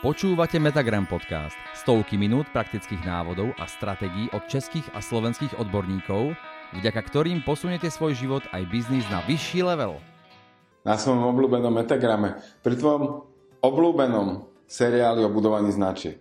Počúvate Metagram podcast. Stovky minút praktických návodov a stratégií od českých a slovenských odborníkov, vďaka ktorým posuniete svoj život aj biznis na vyšší level. Na svojom obľúbenom Metagrame, pri tvojom obľúbenom seriáli o budovaní značiek.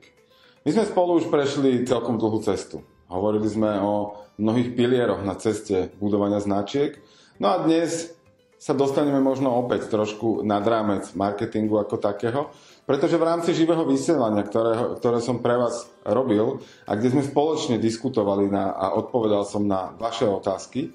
My sme spolu už prešli celkom dlhú cestu. Hovorili sme o mnohých pilieroch na ceste budovania značiek. No a dnes sa dostaneme možno opäť trošku nad rámec marketingu ako takého, pretože v rámci živého vysielania, ktoré, ktoré som pre vás robil a kde sme spoločne diskutovali na, a odpovedal som na vaše otázky,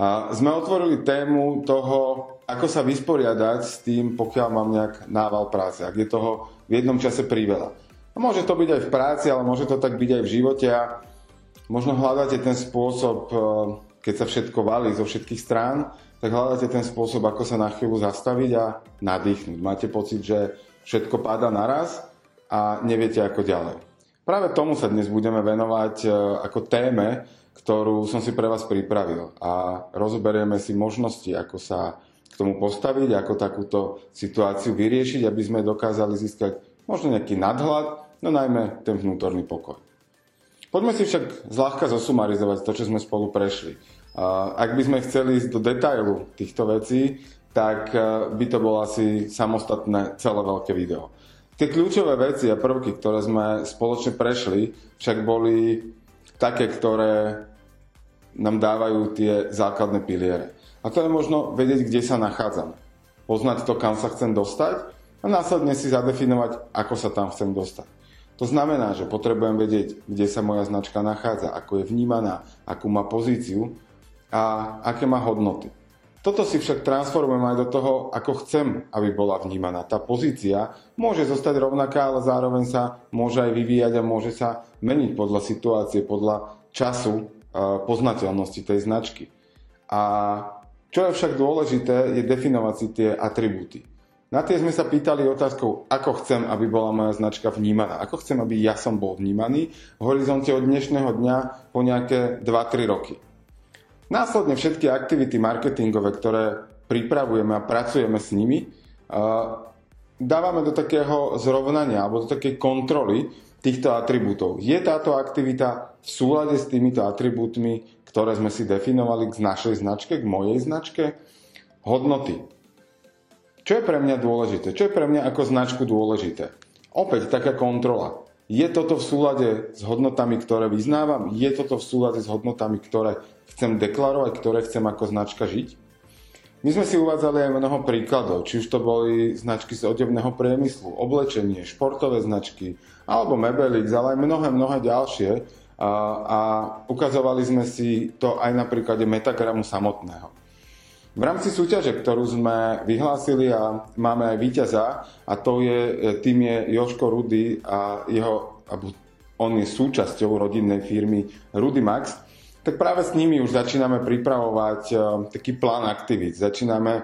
a sme otvorili tému toho, ako sa vysporiadať s tým, pokiaľ mám nejak nával práce, ak je toho v jednom čase priveľa. A môže to byť aj v práci, ale môže to tak byť aj v živote a možno hľadáte ten spôsob, e, keď sa všetko valí zo všetkých strán, tak hľadáte ten spôsob, ako sa na chvíľu zastaviť a nadýchnuť. Máte pocit, že všetko páda naraz a neviete ako ďalej. Práve tomu sa dnes budeme venovať e, ako téme, ktorú som si pre vás pripravil a rozoberieme si možnosti, ako sa k tomu postaviť, ako takúto situáciu vyriešiť, aby sme dokázali získať možno nejaký nadhľad, no najmä ten vnútorný pokoj. Poďme si však zľahka zosumarizovať to, čo sme spolu prešli. Ak by sme chceli ísť do detailu týchto vecí, tak e, by to bolo asi samostatné celé veľké video. Tie kľúčové veci a prvky, ktoré sme spoločne prešli, však boli také, ktoré nám dávajú tie základné piliere. A to je možno vedieť, kde sa nachádzame. Poznať to, kam sa chcem dostať a následne si zadefinovať, ako sa tam chcem dostať. To znamená, že potrebujem vedieť, kde sa moja značka nachádza, ako je vnímaná, akú má pozíciu a aké má hodnoty. Toto si však transformujem aj do toho, ako chcem, aby bola vnímaná. Tá pozícia môže zostať rovnaká, ale zároveň sa môže aj vyvíjať a môže sa meniť podľa situácie, podľa času, poznateľnosti tej značky. A čo je však dôležité, je definovať si tie atribúty. Na tie sme sa pýtali otázkou, ako chcem, aby bola moja značka vnímaná. Ako chcem, aby ja som bol vnímaný v horizonte od dnešného dňa po nejaké 2-3 roky. Následne všetky aktivity marketingové, ktoré pripravujeme a pracujeme s nimi, dávame do takého zrovnania alebo do takej kontroly týchto atribútov. Je táto aktivita v súlade s týmito atribútmi, ktoré sme si definovali k našej značke, k mojej značke? Hodnoty. Čo je pre mňa dôležité? Čo je pre mňa ako značku dôležité? Opäť taká kontrola. Je toto v súlade s hodnotami, ktoré vyznávam? Je toto v súlade s hodnotami, ktoré chcem deklarovať, ktoré chcem ako značka žiť? My sme si uvádzali aj mnoho príkladov, či už to boli značky z odevného priemyslu, oblečenie, športové značky, alebo Mebelix, ale aj mnohé, mnohé ďalšie. A, a ukazovali sme si to aj na príklade metagramu samotného. V rámci súťaže, ktorú sme vyhlásili a máme aj víťaza, a to je, tým je Joško Rudy a jeho, on je súčasťou rodinnej firmy Rudy Max, tak práve s nimi už začíname pripravovať e, taký plán aktivít. Začíname e,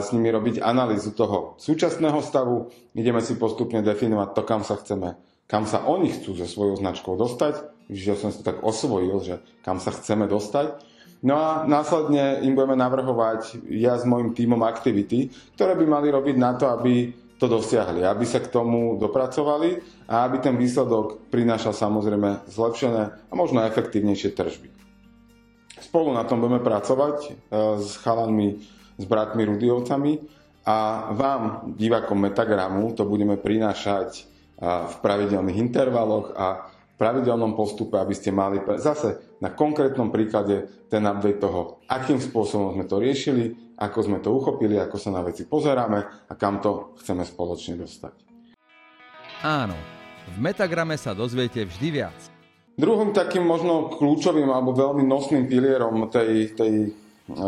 s nimi robiť analýzu toho súčasného stavu, ideme si postupne definovať to, kam sa chceme, kam sa oni chcú so svojou značkou dostať, že som si to tak osvojil, že kam sa chceme dostať No a následne im budeme navrhovať ja s mojim tímom aktivity, ktoré by mali robiť na to, aby to dosiahli, aby sa k tomu dopracovali a aby ten výsledok prinášal samozrejme zlepšené a možno efektívnejšie tržby. Spolu na tom budeme pracovať e, s chalanmi, s bratmi Rudiovcami a vám, divákom Metagramu, to budeme prinášať e, v pravidelných intervaloch a pravidelnom postupe, aby ste mali zase na konkrétnom príklade ten update toho, akým spôsobom sme to riešili, ako sme to uchopili, ako sa na veci pozeráme a kam to chceme spoločne dostať. Áno, v Metagrame sa dozviete vždy viac. Druhým takým možno kľúčovým alebo veľmi nosným pilierom tej, tej e,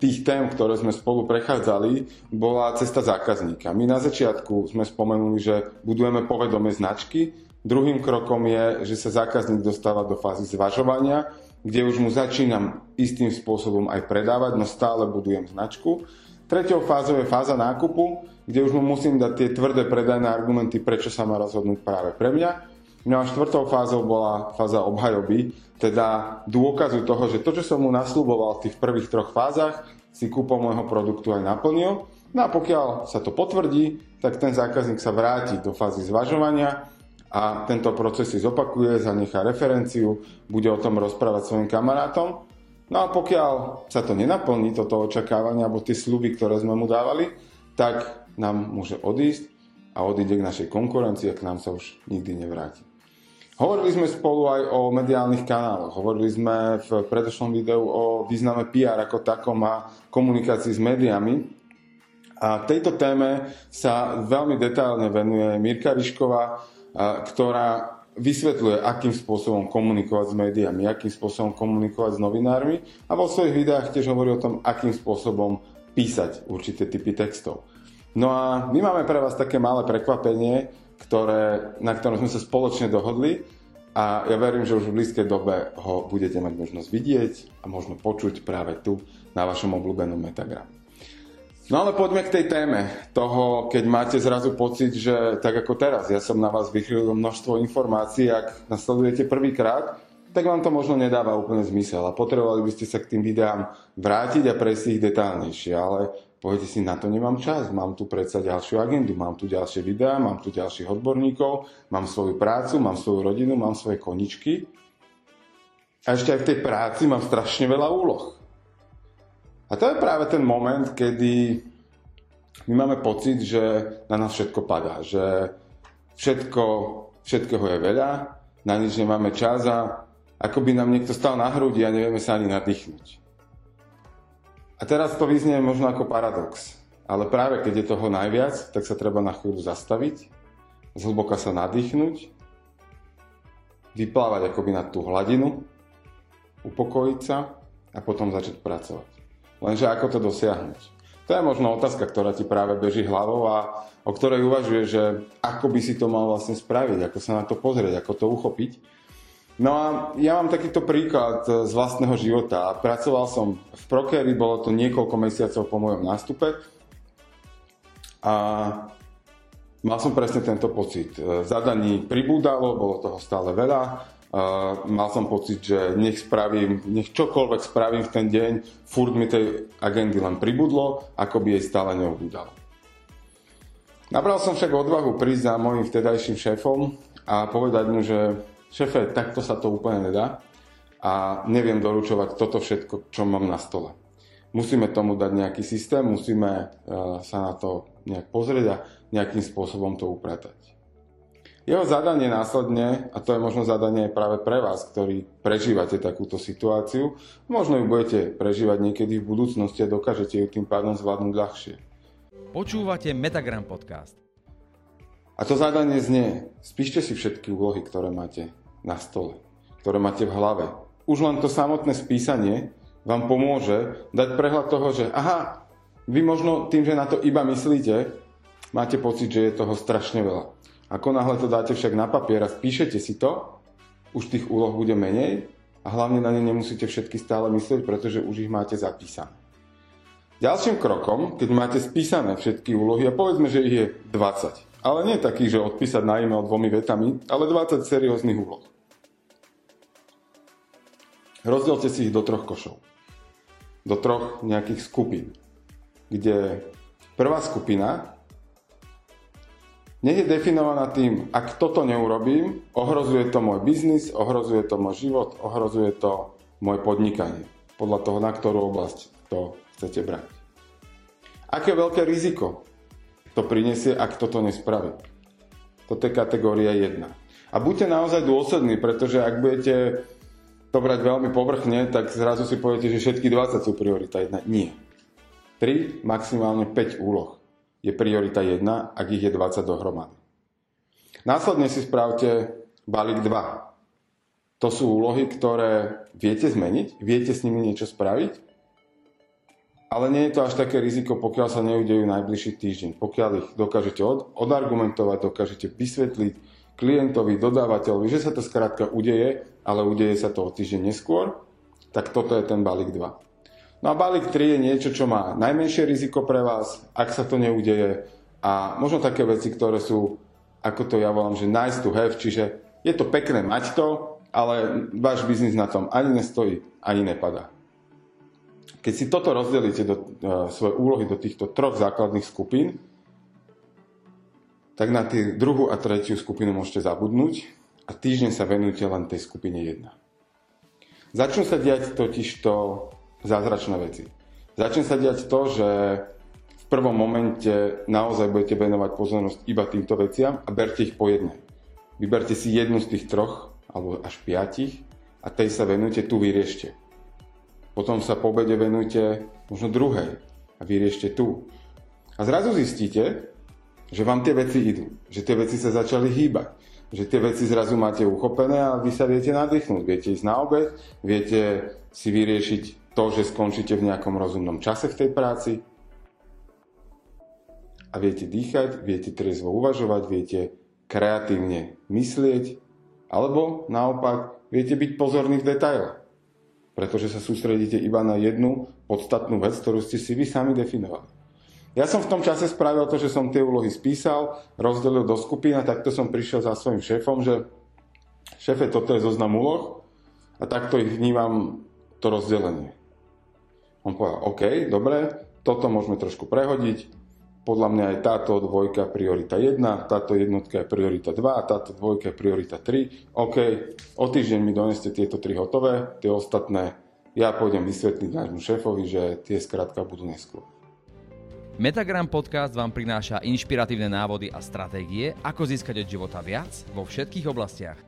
tých tém, ktoré sme spolu prechádzali, bola cesta zákazníka. My na začiatku sme spomenuli, že budujeme povedomie značky, Druhým krokom je, že sa zákazník dostáva do fázy zvažovania, kde už mu začínam istým spôsobom aj predávať, no stále budujem značku. Tretou fázou je fáza nákupu, kde už mu musím dať tie tvrdé predajné argumenty, prečo sa má rozhodnúť práve pre mňa. No a štvrtou fázou bola fáza obhajoby, teda dôkazu toho, že to, čo som mu nasľuboval v tých prvých troch fázach, si kúpom môjho produktu aj naplnil. No a pokiaľ sa to potvrdí, tak ten zákazník sa vráti do fázy zvažovania a tento proces si zopakuje, zanechá referenciu, bude o tom rozprávať svojim kamarátom. No a pokiaľ sa to nenaplní, toto očakávanie alebo tie sluby, ktoré sme mu dávali, tak nám môže odísť a odíde k našej konkurencii a k nám sa už nikdy nevráti. Hovorili sme spolu aj o mediálnych kanáloch. Hovorili sme v predošlom videu o význame PR ako takom a komunikácii s médiami. A tejto téme sa veľmi detailne venuje Mirka Rišková, ktorá vysvetľuje, akým spôsobom komunikovať s médiami, akým spôsobom komunikovať s novinármi a vo svojich videách tiež hovorí o tom, akým spôsobom písať určité typy textov. No a my máme pre vás také malé prekvapenie, ktoré, na ktorom sme sa spoločne dohodli a ja verím, že už v blízkej dobe ho budete mať možnosť vidieť a možno počuť práve tu na vašom obľúbenom Metagrame. No ale poďme k tej téme toho, keď máte zrazu pocit, že tak ako teraz, ja som na vás vychýlil množstvo informácií, ak nasledujete prvýkrát, tak vám to možno nedáva úplne zmysel a potrebovali by ste sa k tým videám vrátiť a prejsť ich detálnejšie, ale Poviete si, na to nemám čas, mám tu predsa ďalšiu agendu, mám tu ďalšie videá, mám tu ďalších odborníkov, mám svoju prácu, mám svoju rodinu, mám svoje koničky. A ešte aj v tej práci mám strašne veľa úloh. A to je práve ten moment, kedy my máme pocit, že na nás všetko padá, že všetko, všetkého je veľa, na nič nemáme čas a ako by nám niekto stal na hrudi a nevieme sa ani nadýchnuť. A teraz to vyznie možno ako paradox, ale práve keď je toho najviac, tak sa treba na chvíľu zastaviť, zhlboka sa nadýchnuť, vyplávať akoby na tú hladinu, upokojiť sa a potom začať pracovať. Lenže ako to dosiahnuť? To je možno otázka, ktorá ti práve beží hlavou a o ktorej uvažuje, že ako by si to mal vlastne spraviť, ako sa na to pozrieť, ako to uchopiť. No a ja mám takýto príklad z vlastného života. Pracoval som v Prokery, bolo to niekoľko mesiacov po mojom nástupe a mal som presne tento pocit. Zadaní pribúdalo, bolo toho stále veľa. Mal som pocit, že nech spravím, nech čokoľvek spravím v ten deň, furt mi tej agendy len pribudlo, ako by jej stále neobúdalo. Nabral som však odvahu prísť za môjim vtedajším šéfom a povedať mu, že šefe, takto sa to úplne nedá a neviem doručovať toto všetko, čo mám na stole. Musíme tomu dať nejaký systém, musíme e, sa na to nejak pozrieť a nejakým spôsobom to upratať. Jeho zadanie následne, a to je možno zadanie práve pre vás, ktorí prežívate takúto situáciu, možno ju budete prežívať niekedy v budúcnosti a dokážete ju tým pádom zvládnuť ľahšie. Počúvate Metagram podcast. A to zadanie znie, spíšte si všetky úlohy, ktoré máte na stole, ktoré máte v hlave. Už len to samotné spísanie vám pomôže dať prehľad toho, že aha, vy možno tým, že na to iba myslíte, máte pocit, že je toho strašne veľa. Ako náhle to dáte však na papier a spíšete si to, už tých úloh bude menej a hlavne na ne nemusíte všetky stále myslieť, pretože už ich máte zapísané. Ďalším krokom, keď máte spísané všetky úlohy, a povedzme, že ich je 20, ale nie taký, že odpísať na e-mail dvomi vetami, ale 20 serióznych úloh. Rozdielte si ich do troch košov. Do troch nejakých skupín. Kde prvá skupina nech je definovaná tým, ak toto neurobím, ohrozuje to môj biznis, ohrozuje to môj život, ohrozuje to moje podnikanie. Podľa toho, na ktorú oblasť to chcete brať. Aké veľké riziko to prinesie, ak toto nespraví. Toto je kategória 1. A buďte naozaj dôslední, pretože ak budete to brať veľmi povrchne, tak zrazu si poviete, že všetky 20 sú priorita 1. Nie. 3, maximálne 5 úloh je priorita 1, ak ich je 20 dohromady. Následne si spravte balík 2. To sú úlohy, ktoré viete zmeniť, viete s nimi niečo spraviť ale nie je to až také riziko, pokiaľ sa neudejú najbližší týždeň. Pokiaľ ich dokážete od, odargumentovať, dokážete vysvetliť klientovi, dodávateľovi, že sa to skrátka udeje, ale udeje sa to o týždeň neskôr, tak toto je ten balík 2. No a balík 3 je niečo, čo má najmenšie riziko pre vás, ak sa to neudeje a možno také veci, ktoré sú, ako to ja volám, že nice to have, čiže je to pekné mať to, ale váš biznis na tom ani nestojí, ani nepadá. Keď si toto rozdelíte do uh, svoje úlohy do týchto troch základných skupín, tak na tie druhú a tretiu skupinu môžete zabudnúť a týždeň sa venujte len tej skupine 1. Začnú sa diať totiž to zázračné veci. Začne sa diať to, že v prvom momente naozaj budete venovať pozornosť iba týmto veciam a berte ich po jednej. Vyberte si jednu z tých troch, alebo až piatich a tej sa venujte, tu vyriešte. Potom sa po obede venujte možno druhej a vyriešte tu. A zrazu zistíte, že vám tie veci idú, že tie veci sa začali hýbať, že tie veci zrazu máte uchopené a vy sa viete nadýchnuť, viete ísť na obed, viete si vyriešiť to, že skončíte v nejakom rozumnom čase v tej práci. A viete dýchať, viete triezvo uvažovať, viete kreatívne myslieť, alebo naopak viete byť pozorní v detailoch, pretože sa sústredíte iba na jednu podstatnú vec, ktorú ste si vy sami definovali. Ja som v tom čase spravil to, že som tie úlohy spísal, rozdelil do skupín a takto som prišiel za svojim šéfom, že šéfe, toto je zoznam úloh a takto ich vnímam to rozdelenie. On povedal, OK, dobre, toto môžeme trošku prehodiť, podľa mňa je táto dvojka priorita 1, táto jednotka je priorita 2 a táto dvojka je priorita 3. OK, o týždeň mi doneste tieto tri hotové, tie ostatné ja pôjdem vysvetliť nášmu šéfovi, že tie skrátka budú neskôr. Metagram podcast vám prináša inšpiratívne návody a stratégie, ako získať od života viac vo všetkých oblastiach.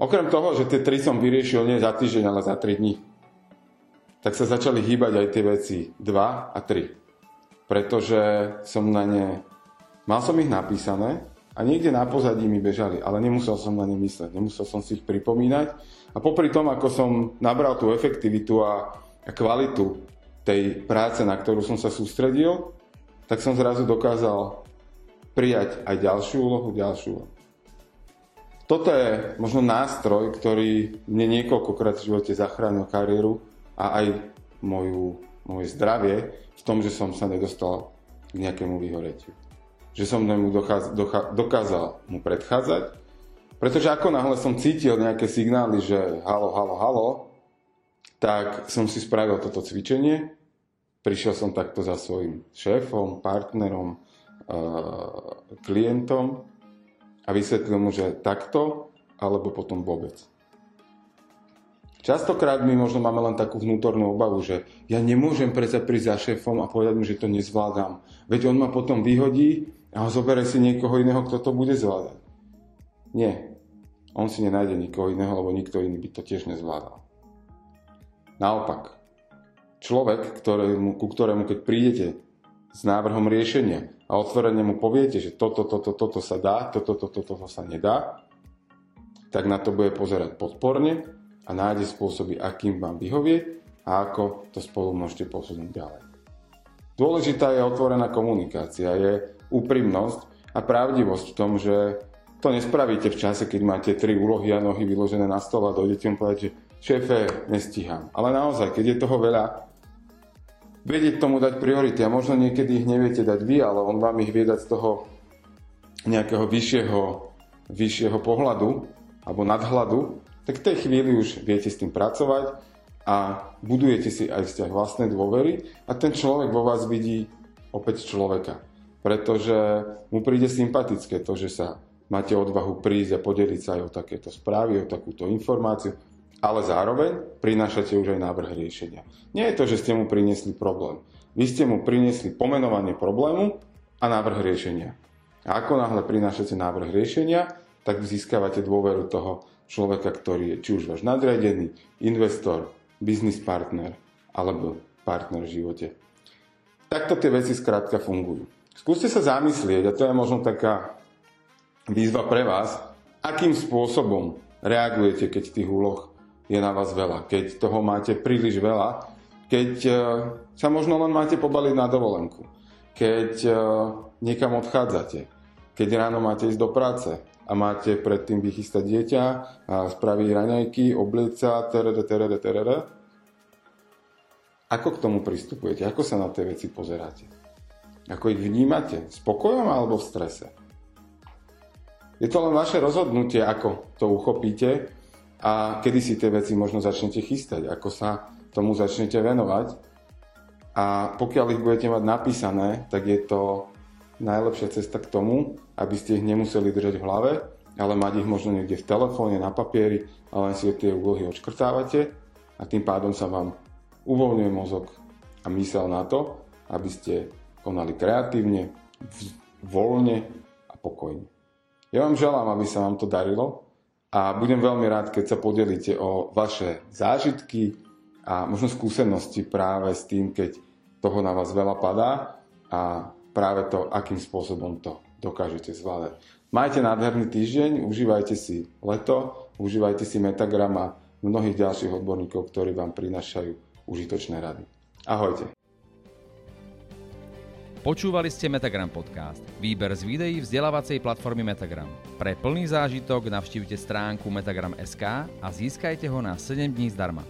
Okrem toho, že tie tri som vyriešil nie za týždeň, ale za 3 dní, tak sa začali hýbať aj tie veci 2 a 3. Pretože som na ne... Mal som ich napísané a niekde na pozadí mi bežali, ale nemusel som na ne mysleť, nemusel som si ich pripomínať. A popri tom, ako som nabral tú efektivitu a, kvalitu tej práce, na ktorú som sa sústredil, tak som zrazu dokázal prijať aj ďalšiu úlohu, ďalšiu úlohu. Toto je možno nástroj, ktorý mne niekoľkokrát v živote zachránil kariéru a aj moju, moje zdravie v tom, že som sa nedostal k nejakému vyhoretiu. Že som mu dokázal mu predchádzať, pretože ako náhle som cítil nejaké signály, že halo, halo, halo, tak som si spravil toto cvičenie. Prišiel som takto za svojim šéfom, partnerom, klientom a vysvetlil mu, že takto, alebo potom vôbec. Častokrát my možno máme len takú vnútornú obavu, že ja nemôžem predsa prísť za šéfom a povedať mu, že to nezvládam. Veď on ma potom vyhodí a zoberie si niekoho iného, kto to bude zvládať. Nie. On si nenájde nikoho iného, lebo nikto iný by to tiež nezvládal. Naopak, človek, ktorému, ku ktorému keď prídete s návrhom riešenia a otvorene mu poviete, že toto, toto, toto sa dá, toto, toto, toto sa nedá, tak na to bude pozerať podporne a nájde spôsoby, akým vám vyhovie a ako to spolu môžete posunúť ďalej. Dôležitá je otvorená komunikácia, je úprimnosť a pravdivosť v tom, že to nespravíte v čase, keď máte tri úlohy a nohy vyložené na stole a dojdete mu povedať, že šéfe, nestíham. Ale naozaj, keď je toho veľa, vedieť tomu dať priority a možno niekedy ich neviete dať vy, ale on vám ich vie dať z toho nejakého vyššieho, vyššieho pohľadu alebo nadhľadu, tak v tej chvíli už viete s tým pracovať a budujete si aj vzťah vlastnej dôvery a ten človek vo vás vidí opäť človeka. Pretože mu príde sympatické to, že sa máte odvahu prísť a podeliť sa aj o takéto správy, o takúto informáciu ale zároveň prinášate už aj návrh riešenia. Nie je to, že ste mu priniesli problém. Vy ste mu priniesli pomenovanie problému a návrh riešenia. A ako náhle prinášate návrh riešenia, tak získavate dôveru toho človeka, ktorý je či už váš nadriadený, investor, business partner alebo partner v živote. Takto tie veci skrátka fungujú. Skúste sa zamyslieť, a to je možno taká výzva pre vás, akým spôsobom reagujete, keď tých úloh je na vás veľa, keď toho máte príliš veľa, keď e, sa možno len máte pobaliť na dovolenku, keď e, niekam odchádzate, keď ráno máte ísť do práce a máte predtým vychystať dieťa a spraviť raňajky, oblieť sa, terede, terede, terede. Ako k tomu pristupujete? Ako sa na tie veci pozeráte? Ako ich vnímate? Spokojom alebo v strese? Je to len vaše rozhodnutie, ako to uchopíte a kedy si tie veci možno začnete chystať, ako sa tomu začnete venovať. A pokiaľ ich budete mať napísané, tak je to najlepšia cesta k tomu, aby ste ich nemuseli držať v hlave, ale mať ich možno niekde v telefóne, na papieri a len si tie úlohy odškrtávate a tým pádom sa vám uvoľňuje mozog a mysel na to, aby ste konali kreatívne, voľne a pokojne. Ja vám želám, aby sa vám to darilo a budem veľmi rád, keď sa podelíte o vaše zážitky a možno skúsenosti práve s tým, keď toho na vás veľa padá a práve to, akým spôsobom to dokážete zvládať. Majte nádherný týždeň, užívajte si leto, užívajte si Metagram a mnohých ďalších odborníkov, ktorí vám prinašajú užitočné rady. Ahojte. Počúvali ste Metagram Podcast, výber z videí vzdelávacej platformy Metagram. Pre plný zážitok navštívte stránku metagram.sk a získajte ho na 7 dní zdarma.